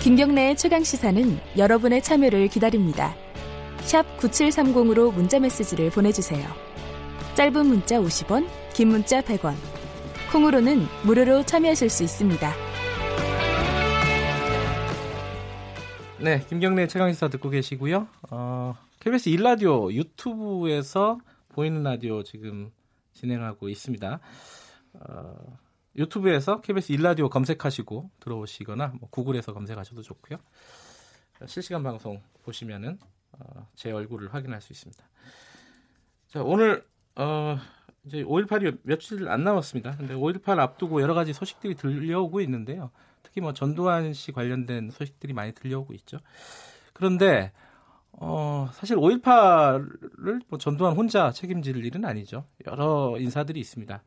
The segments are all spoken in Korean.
김경래의 최강 시사는 여러분의 참여를 기다립니다. 샵 9730으로 문자 메시지를 보내주세요. 짧은 문자 50원, 긴 문자 100원. 콩으로는 무료로 참여하실 수 있습니다. 네, 김경래 최강 시사 듣고 계시고요. 어, KBS 1라디오 유튜브에서 보이는 라디오 지금 진행하고 있습니다. 어, 유튜브에서 KBS 1라디오 검색하시고 들어오시거나 뭐 구글에서 검색하셔도 좋고요. 실시간 방송 보시면은 어, 제 얼굴을 확인할 수 있습니다. 자, 오늘 어, 이제 5.18이 며칠 안 남았습니다. 근데 5.18 앞두고 여러 가지 소식들이 들려오고 있는데요. 특히 뭐 전두환 씨 관련된 소식들이 많이 들려오고 있죠. 그런데 어, 사실 5.18을 뭐 전두환 혼자 책임질 일은 아니죠. 여러 인사들이 있습니다.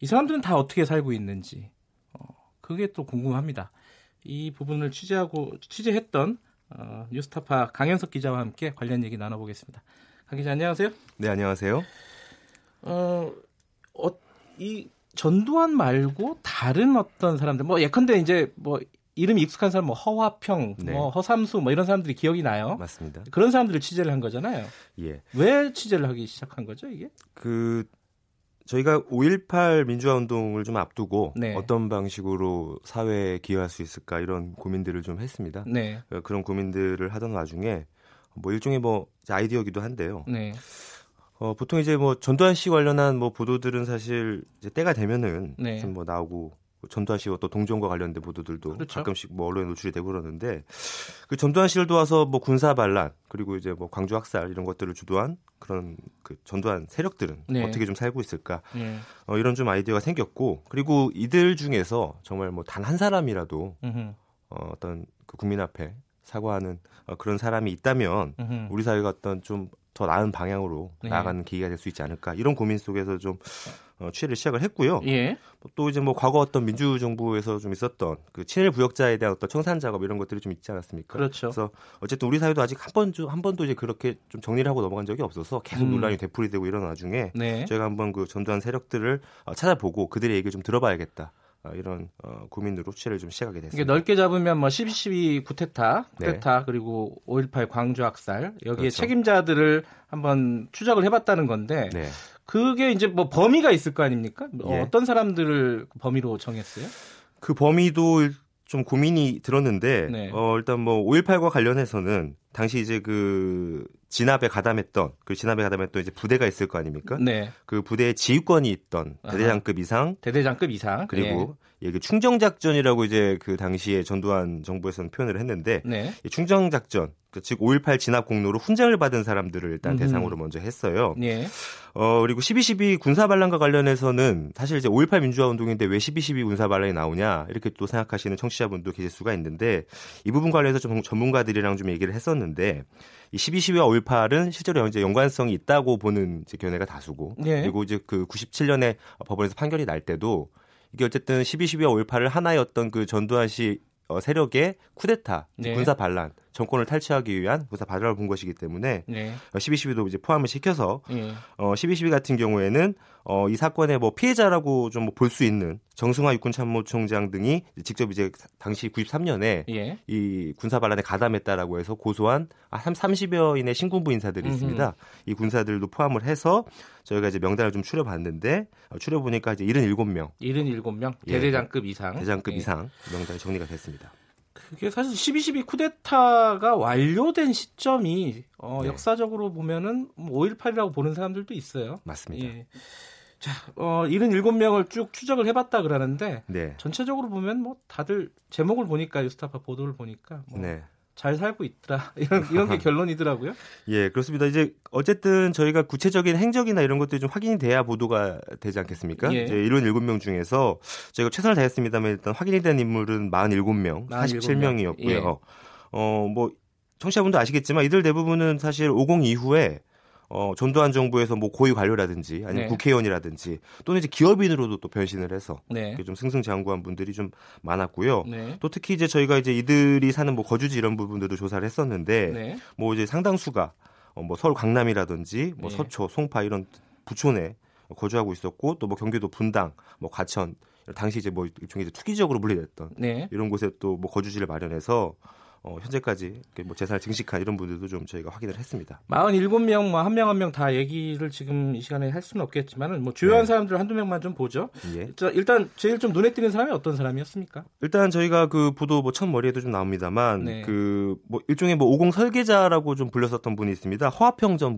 이 사람들은 다 어떻게 살고 있는지 어, 그게 또 궁금합니다. 이 부분을 취재하고 취재했던 어, 뉴스타파 강현석 기자와 함께 관련 얘기 나눠보겠습니다. 강 기자 안녕하세요. 네 안녕하세요. 어, 어, 이 전두환 말고 다른 어떤 사람들 뭐 예컨대 이제 뭐 이름이 익숙한 사람 뭐 허화평, 네. 뭐 허삼수 뭐 이런 사람들이 기억이 나요. 맞습니다. 그런 사람들을 취재를 한 거잖아요. 예. 왜 취재를 하기 시작한 거죠, 이게? 그 저희가 5.18 민주화 운동을 좀 앞두고 네. 어떤 방식으로 사회에 기여할 수 있을까 이런 고민들을 좀 했습니다. 네. 어, 그런 고민들을 하던 와중에 뭐 일종의 뭐 아이디어기도 한데요. 네. 어, 보통 이제 뭐 전두환 씨 관련한 뭐 보도들은 사실 이제 때가 되면은 네. 좀뭐 나오고 전두환 씨와 또 동정과 관련된 보도들도 그렇죠. 가끔씩 뭐 언론에 노출이 되고 그러는데 그 전두환 씨를 도와서 뭐 군사 반란 그리고 이제 뭐 광주 학살 이런 것들을 주도한 그런 그 전두환 세력들은 네. 어떻게 좀 살고 있을까 네. 어, 이런 좀 아이디어가 생겼고 그리고 이들 중에서 정말 뭐 단 한 사람이라도 어, 어떤 그 국민 앞에 사과하는 어, 그런 사람이 있다면 음흠. 우리 사회가 어떤 좀 더 나은 방향으로 네. 나아가는 계기가 될 수 있지 않을까 이런 고민 속에서 좀 어, 취재를 시작을 했고요. 예. 또 이제 뭐 과거 어떤 민주 정부에서 좀 있었던 그 친일 부역자에 대한 어떤 청산 작업 이런 것들이 좀 있지 않았습니까? 그렇죠. 그래서 어쨌든 우리 사회도 아직 한 번, 한 번도 이제 그렇게 좀 정리를 하고 넘어간 적이 없어서 계속 음. 논란이 되풀이되고 이런 와중에 네. 저희가 한번 그 전두환 세력들을 어, 찾아보고 그들의 얘기를 좀 들어봐야겠다. 어, 이런 어, 고민으로 취재를 좀 시작하게 됐습니다. 이게 넓게 잡으면 뭐 12.12 구테타, 구테타 네. 그리고 5.18 광주 학살 여기에 그렇죠. 책임자들을 한번 추적을 해봤다는 건데 네. 그게 이제 뭐 범위가 있을 거 아닙니까? 뭐 예. 어떤 사람들을 범위로 정했어요? 그 범위도 좀 고민이 들었는데 네. 어 일단 뭐 5.18과 관련해서는 당시 이제 그 진압에 가담했던 그 진압에 가담했던 이제 부대가 있을 거 아닙니까? 네. 그 부대에 지휘권이 있던 대대장급 이상, 대대장급 이상 그리고 예. 예, 그 충정 작전이라고 이제 그 당시에 전두환 정부에서는 표현을 했는데 네. 충정 작전 그즉5.18 진압 공로로 훈장을 받은 사람들을 일단 음. 대상으로 먼저 했어요. 네. 어 그리고 12.12 군사 반란과 관련해서는 사실 이제 5.18 민주화 운동인데 왜 12.12 군사 반란이 나오냐 이렇게 또 생각하시는 청취자분도 계실 수가 있는데 이 부분 관련해서 좀 전문가들이랑 좀 얘기를 했었는데 이 12.12와 5.18은 실제로 이제 연관성이 있다고 보는 이제 견해가 다수고 네. 그리고 이제 그 97년에 법원에서 판결이 날 때도 이게 어쨌든 12.12와 5.18을 하나의 어떤 그 전두환 씨 어, 세력의 쿠데타, 네. 군사 반란, 정권을 탈취하기 위한 군사 반란을 본 것이기 때문에 네. 12.12도 어, 이제 포함을 시켜서 네. 어, 12.12 같은 경우에는 어, 이 사건의 뭐 피해자라고 좀 볼 수 있는 정승화 육군 참모총장 등이 직접 이제 당시 93년에 예. 이 군사 반란에 가담했다라고 해서 고소한 30여인의 신군부 인사들이 음흠. 있습니다. 이 군사들도 포함을 해서 저희가 이제 명단을 좀 추려봤는데 어, 추려보니까 이제 77명. 77명? 대대장급 이상. 대장급 예. 이상 명단이 정리가 됐습니다. 그게 사실 12.12 쿠데타가 완료된 시점이 어, 네. 역사적으로 보면은 5.18이라고 뭐 보는 사람들도 있어요. 맞습니다. 예. 자, 어, 77명을 쭉 추적을 해봤다 그러는데 네. 전체적으로 보면 뭐 다들 제목을 보니까 유스타파 보도를 보니까 뭐 네. 잘 살고 있더라 이런 이런 게 결론이더라고요. 예, 그렇습니다. 이제 어쨌든 저희가 구체적인 행적이나 이런 것들이 좀 확인이 돼야 보도가 되지 않겠습니까? 예. 이제 이런 7명 중에서 저희가 최선을 다했습니다만 일단 확인이 된 인물은 47명, 47명이었고요. 예. 어, 뭐 청취자분도 아시겠지만 이들 대부분은 사실 50 이후에 어, 전두환 정부에서 뭐 고위 관료라든지 아니면 네. 국회의원이라든지 또는 이제 기업인으로도 또 변신을 해서 네. 좀 승승장구한 분들이 좀 많았고요. 네. 또 특히 이제 저희가 이제 이들이 사는 뭐 거주지 이런 부분들도 조사를 했었는데 네. 뭐 이제 상당수가 어, 뭐 서울 강남이라든지 뭐 네. 서초, 송파 이런 부촌에 거주하고 있었고 또 뭐 경기도 분당, 뭐 과천 당시 이제 뭐 일종의 이제 투기적으로 분리됐던 네. 이런 곳에 또 뭐 거주지를 마련해서 어, 현재까지 뭐 재산을 증식한 이런 분들도 좀 저희가 확인을 했습니다. 47명, 뭐 한 명 한 명 다 얘기를 지금 이 시간에 할 수는 없겠지만은 뭐 주요한 네. 사람들 한두 명만 좀 보죠. 예. 일단 제일 좀 눈에 띄는 사람이 어떤 사람이었습니까? 일단 저희가 그 보도 뭐 첫 머리에도 좀 나옵니다만 네. 그뭐 일종의 뭐 오공 설계자라고 좀 불렸었던 분이 있습니다. 화평 전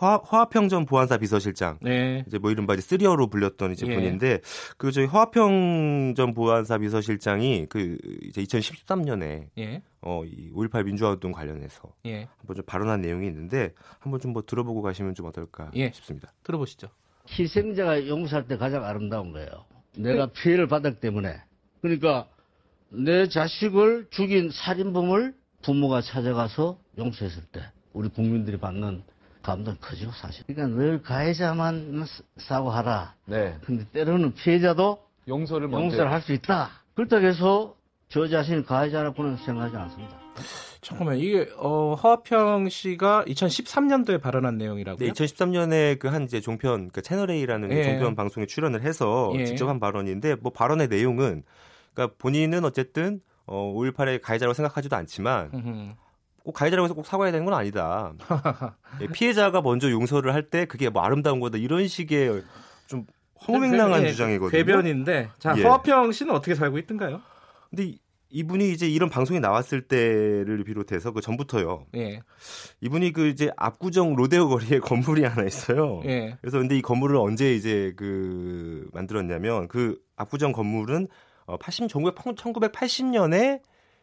화, 화평 전 보안사 비서실장. 네. 이제 뭐 이른바 이제 쓰리어로 불렸던 이제 예. 분인데 그 저희 화평 전 보안사 비서실장이 그 이제 2013년에 예. 어, 이5.18 민주화운동 관련해서 예. 한번 좀 발언한 내용이 있는데 한번 좀 뭐 들어보고 가시면 좀 어떨까 예. 싶습니다. 들어보시죠. 희생자가 용서할 때 가장 아름다운 거예요. 내가 네. 피해를 받았기 때문에. 그러니까 내 자식을 죽인 살인범을 부모가 찾아가서 용서했을 때 우리 국민들이 받는 감동 크죠, 사실. 그러니까 늘 가해자만 사고하라. 네. 근데 때로는 피해자도 용서를 용서를 할 수 있다. 그렇다고 해서 저 자신이 가해자라고는 생각하지 않습니다. 잠깐만 이게 어, 허평 씨가 2013년도에 발언한 내용이라고요? 네, 2013년에 그 한 이제 종편 그 채널 A라는 예. 종편 방송에 출연을 해서 예. 직접 한 발언인데 뭐 발언의 내용은 그러니까 본인은 어쨌든 어, 5.18의 가해자라고 생각하지도 않지만 꼭 가해자라고 해서 꼭 사과해야 되는 건 아니다. 예, 피해자가 먼저 용서를 할 때 그게 뭐 아름다운 거다 이런 식의 좀 허무맹랑한 네, 주장이거든요. 궤변인데 자 예. 허평 씨는 어떻게 살고 있던가요? 근데 이분이 이제 이런 방송에 나왔을 때를 비롯해서 그 전부터요. 예. 이분이 그 이제 압구정 로데오 거리에 건물이 하나 있어요. 예. 그래서 근데 이 건물을 언제 이제 그 만들었냐면 그 압구정 건물은 80 1980년에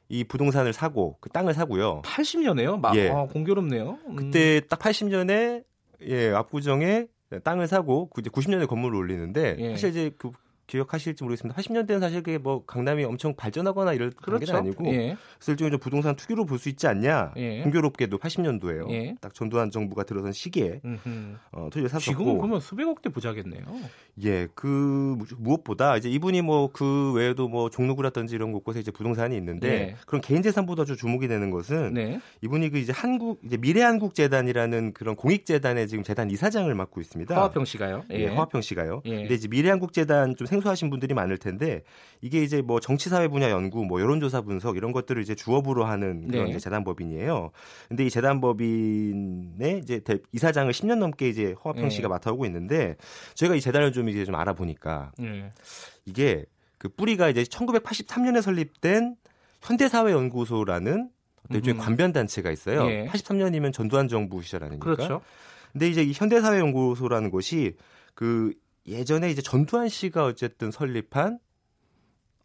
이 부동산을 사고 그 땅을 사고요. 80년에요? 막 예. 아, 공교롭네요. 음. 그때 딱 80년에 예, 압구정에 땅을 사고 이제 90년에 건물을 올리는데 예. 사실 이제 그 기억하실지 모르겠습니다. 80년대는 사실 그게 뭐 강남이 엄청 발전하거나 이럴 그런 그렇죠. 게 아니고 예. 그래서 일종의 좀 부동산 투기로 볼 수 있지 않냐. 예. 공교롭게도 80년도에요. 예. 딱 전두환 정부가 들어선 시기에 어, 토지를 샀었고 지금은 그러면 수백억대 부자겠네요. 예, 그 무엇보다 이제 이분이 뭐 그 외에도 뭐 종로구라든지 이런 곳곳에 이제 부동산이 있는데 네. 그런 개인 재산보다 좀 주목이 되는 것은 네. 이분이 그 이제 한국 이제 미래 한국 재단이라는 그런 공익 재단의 지금 재단 이사장을 맡고 있습니다. 화화평 씨가요? 예, 예 화화평 씨가요. 예. 근데 이제 미래 한국 재단 좀 생 소하신 분들이 많을 텐데 이게 이제 뭐 정치사회 분야 연구, 뭐 여론조사 분석 이런 것들을 이제 주업으로 하는 그런 네. 이제 재단법인이에요. 근데 이 재단법인의 이제 이사장을 10년 넘게 이제 허화평 씨가 네. 맡아오고 있는데 저희가 이 재단을 좀 이제 좀 알아보니까 네. 이게 그 뿌리가 이제 1983년에 설립된 현대사회연구소라는 일종의 음. 관변 단체가 있어요. 예. 83년이면 전두환 정부 시절 아닙니까? 그렇죠. 근데 이제 이 현대사회연구소라는 곳이 그 예전에 이제 전두환 씨가 어쨌든 설립한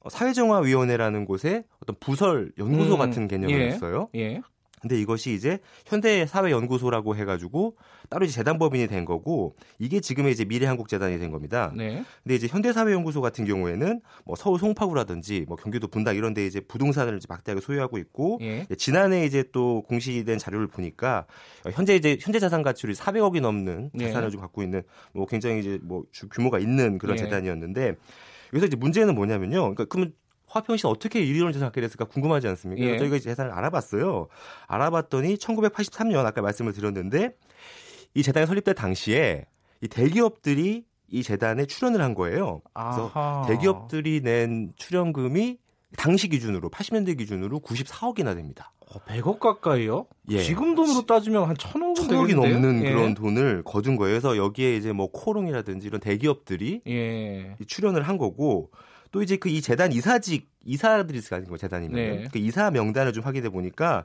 사회정화위원회라는 곳에 어떤 부설 연구소 음, 같은 개념이었어요. 예, 예. 근데 이것이 이제 현대사회연구소라고 해가지고 따로 이제 재단법인이 된 거고 이게 지금의 이제 미래한국재단이 된 겁니다. 네. 근데 이제 현대사회연구소 같은 경우에는 뭐 서울 송파구라든지 뭐 경기도 분당 이런 데 이제 부동산을 이제 막대하게 소유하고 있고 예. 지난해 이제 또 공시된 자료를 보니까 현재 이제 현재 자산 가치율이 400억이 넘는 네. 자산을 예. 좀 갖고 있는 뭐 굉장히 이제 뭐 규모가 있는 그런 예. 재단이었는데 여기서 이제 문제는 뭐냐면요. 그러니까 그러면 화평 씨는 어떻게 재산을 갖게 됐을까 궁금하지 않습니까? 예. 저희가 재산을 알아봤어요. 알아봤더니 1983년 아까 말씀을 드렸는데 이 재단이 설립될 당시에 이 대기업들이 이 재단에 출연을 한 거예요. 그래서 아하. 대기업들이 낸 출연금이 당시 기준으로 80년대 기준으로 94억이나 됩니다. 어, 100억 가까이요? 예. 지금 돈으로 따지면 한 1000억은 천억이 넘는 예. 그런 돈을 거둔 거예요. 그래서 여기에 이제 뭐 코롱이라든지 이런 대기업들이 예. 출연을 한 거고 또 이제 그 이 재단 이사직 이사들이 있을 거 재단이면 네. 그 이사 명단을 좀 확인해 보니까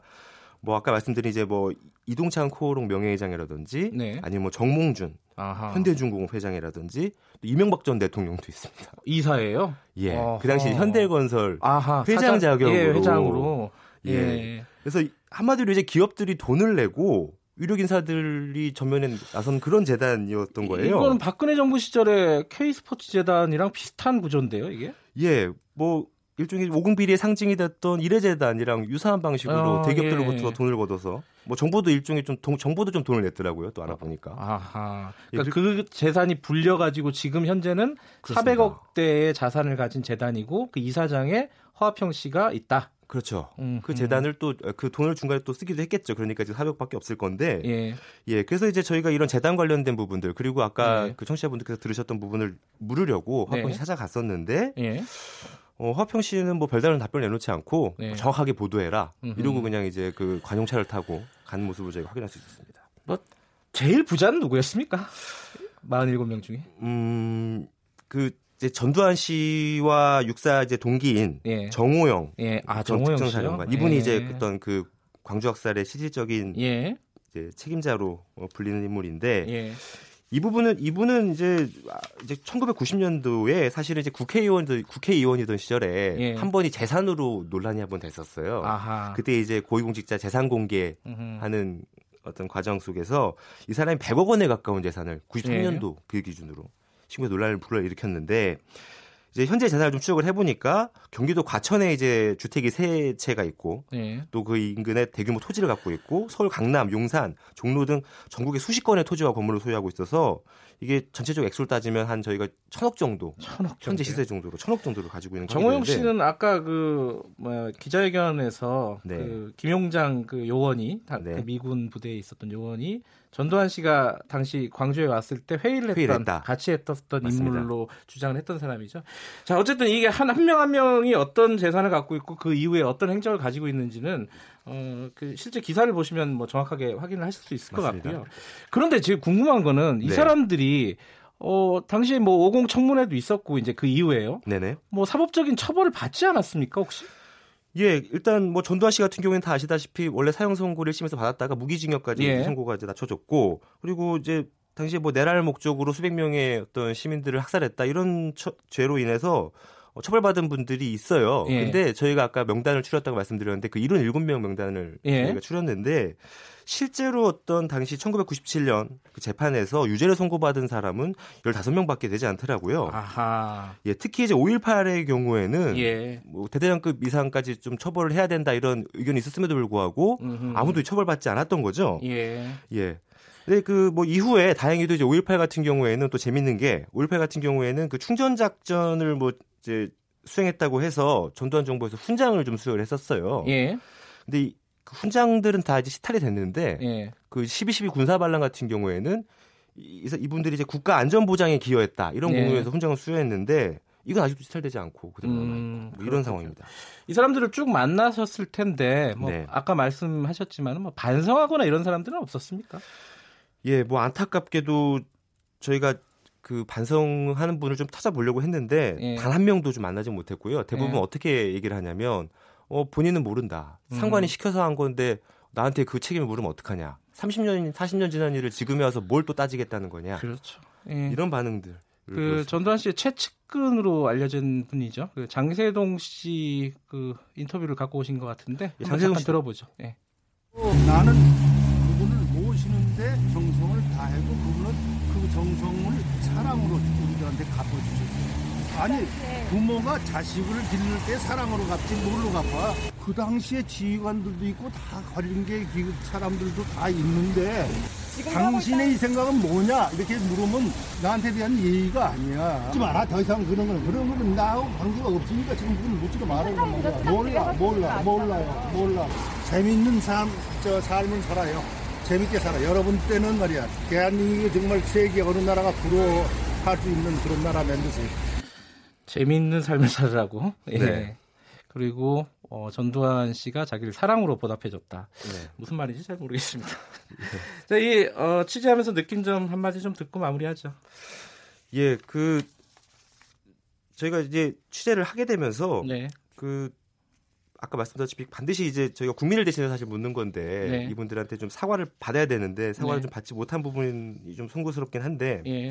뭐 아까 말씀드린 이제 뭐 이동찬 코오롱 명예회장이라든지 네. 아니면 뭐 정몽준 아하. 현대중공업 회장이라든지 이명박 전 대통령도 있습니다. 이사예요? 예. 어허. 그 당시 현대건설 아하, 회장 사장, 자격으로 예, 회장으로 예. 예. 그래서 한마디로 이제 기업들이 돈을 내고 유력 인사들이 전면에 나선 그런 재단이었던 거예요. 이거는 박근혜 정부 시절에 K 스포츠 재단이랑 비슷한 구조인데요, 이게? 예, 뭐 일종의 오금비리의 상징이 됐던 이래재단이랑 유사한 방식으로 어, 대기업들로부터 예. 돈을 걷어서 뭐 정부도 일종의 좀 동, 정부도 좀 돈을 냈더라고요. 또 알아보니까. 아하. 그러니까 예, 그 재산이 불려 가지고 지금 현재는 그렇습니다. 400억 대의 자산을 가진 재단이고 그 이사장에 허화평 씨가 있다. 그렇죠. 음, 그 재단을 또 그 돈을 중간에 또 쓰기도 했겠죠. 그러니까 지금 400밖에 없을 건데. 예. 예. 그래서 이제 저희가 이런 재단 관련된 부분들 그리고 아까 예. 그 청취자분들께서 들으셨던 부분을 물으려고 화평 씨 네. 찾아갔었는데 예. 어, 화평 씨는 뭐 별다른 답변을 내놓지 않고 네. 정확하게 보도해라 음흠. 이러고 그냥 이제 그 관용차를 타고 간 모습을 저희가 확인할 수 있었습니다. 뭐 제일 부자는 누구였습니까? 47명 중에? 음, 그 이제 전두환 씨와 육사 이제 동기인 예. 정호영, 예. 아 정호영 사령관 이분이 예. 이제 어떤 그 광주 학살의 실질적인 예. 이제 책임자로 어, 불리는 인물인데 예. 이 부분은 이분은 이제 아, 이제 1990년도에 사실은 이제 국회의원도 국회의원이던 시절에 예. 한 번이 재산으로 논란이 한 번 됐었어요. 아하. 그때 이제 고위공직자 재산 공개하는 어떤 과정 속에서 이 사람이 100억 원에 가까운 재산을 93년도 예. 그 기준으로 신고에 논란을 불러일으켰는데 이제 현재 재산을 좀 추적을 해보니까 경기도 과천에 이제 주택이 세 채가 있고 네. 또그 인근에 대규모 토지를 갖고 있고 서울 강남, 용산, 종로 등 전국에 수십 건의 토지와 건물을 소유하고 있어서 이게 전체적 액수를 따지면 한 저희가 천억 정도, 천억 현재 시세 정도로 천억 정도를 가지고 있는 정호영 씨는 아까 그 뭐야 기자회견에서 네. 그 김용장 그 요원이 네. 그 미군 부대에 있었던 요원이 전두환 씨가 당시 광주에 왔을 때 회의를 했던 회의를 같이 했던 맞습니다. 인물로 주장을 했던 사람이죠. 자 어쨌든 이게 한 한 명한 한 명이 어떤 재산을 갖고 있고 그 이후에 어떤 행적을 가지고 있는지는 어, 그 실제 기사를 보시면 뭐 정확하게 확인을 하실 수 있을 맞습니다. 것 같고요. 그런데 지금 궁금한 거는 이 네. 사람들이 어, 당시 뭐50 청문회도 있었고 이제 그 이후에요. 네네. 뭐 사법적인 처벌을 받지 않았습니까 혹시? 예, 일단 뭐 전두환 씨 같은 경우에는 다 아시다시피 원래 사형 선고를 1심에서 받았다가 무기징역까지 예. 선고가 이제 낮춰졌고 그리고 이제 당시에 뭐 내랄 목적으로 수백 명의 어떤 시민들을 학살했다 이런 처, 죄로 인해서 어, 처벌받은 분들이 있어요. 예. 근데 저희가 아까 명단을 추렸다고 말씀드렸는데 그 77명 명단을 예. 저희가 추렸는데 실제로 어떤 당시 1997년 그 재판에서 유죄를 선고받은 사람은 15명밖에 되지 않더라고요. 아하. 예, 특히 이제 5.18의 경우에는 예. 뭐 대대장급 이상까지 좀 처벌을 해야 된다 이런 의견이 있었음에도 불구하고 음흠. 아무도 처벌받지 않았던 거죠. 예. 예. 근데 그 뭐 이후에 다행히도 이제 5.18 같은 경우에는 또 재밌는 게 5.18 같은 경우에는 그 충전 작전을 뭐 이제 수행했다고 해서 전두환 정부에서 훈장을 좀 수여를 했었어요. 예. 근데 이 훈장들은 다 이제 시탈이 됐는데 예. 그 12.12 군사 반란 같은 경우에는 이분들이 이제 국가 안전 보장에 기여했다 이런 예. 공로에서 훈장을 수여했는데 이건 아직도 시탈되지 않고 그대로 음, 뭐 이런 상황입니다. 이 사람들을 쭉 만나셨을 텐데 뭐 네. 아까 말씀하셨지만 뭐 반성하거나 이런 사람들은 없었습니까? 예, 뭐 안타깝게도 저희가 그 반성하는 분을 좀 찾아보려고 했는데 예. 단한 명도 좀 만나지 못했고요. 대부분 예. 어떻게 얘기를 하냐면 어 본인은 모른다. 상관이 음. 시켜서 한 건데 나한테 그 책임을 물으면 어떡하냐. 30년, 40년 지난 일을 지금에 와서 뭘 또 따지겠다는 거냐. 그렇죠. 예. 이런 반응들. 그 전두환 씨의 최측근으로 알려진 분이죠. 그 장세동 씨 그 인터뷰를 갖고 오신 것 같은데 예, 장세동 씨 들어보죠. 예. 어, 나는 그분을 모시는데 정성을 다해도 그분은 그 정성을 사랑으로 우리들한테 갚아주셨어요. 아니 부모가 자식을 기를 때 사랑으로 갚지 뭘로 갚아? 그 당시에 지휘관들도 있고 다 걸린 게 사람들도 다 있는데 당신의 이 생각은 뭐냐 이렇게 물으면 나한테 대한 예의가 아니야. 하지 마라 더 이상 그런 거는 그런 거는 나하고 관계가 없으니까 지금 그건 묻지도 말아요. 몰라 몰라 몰라요 몰라. 재밌는 삶, 저 삶을 살아요. 재밌게 살아. 여러분 때는 말이야 대한민국이 정말 세계 어느 나라가 부러워할 수 있는 그런 나라 만드세요. 재미있는 삶을 살으라고. 예. 네. 그리고 어, 전두환 씨가 자기를 사랑으로 보답해줬다. 네. 무슨 말인지 잘 모르겠습니다. 네. 자, 이 어, 취재하면서 느낀 점 한마디 좀 듣고 마무리하죠. 예, 그 저희가 이제 취재를 하게 되면서 네. 그 아까 말씀드렸다시피 반드시 이제 저희가 국민을 대신해서 사실 묻는 건데 네. 이분들한테 좀 사과를 받아야 되는데 사과를 네. 좀 받지 못한 부분이 좀 송구스럽긴 한데 예.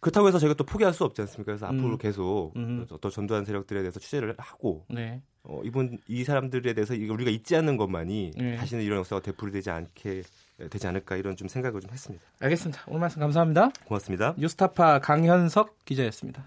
그렇다고 해서 저희가 또 포기할 수 없지 않습니까? 그래서 음. 앞으로 계속 음. 어떤 전두환 세력들에 대해서 취재를 하고 네. 어, 이분 이 사람들에 대해서 우리가 잊지 않는 것만이 네. 다시는 이런 역사가 되풀이되지 않게 되지 않을까 이런 좀 생각을 좀 했습니다. 알겠습니다. 오늘 말씀 감사합니다. 고맙습니다. 뉴스타파 강현석 기자였습니다.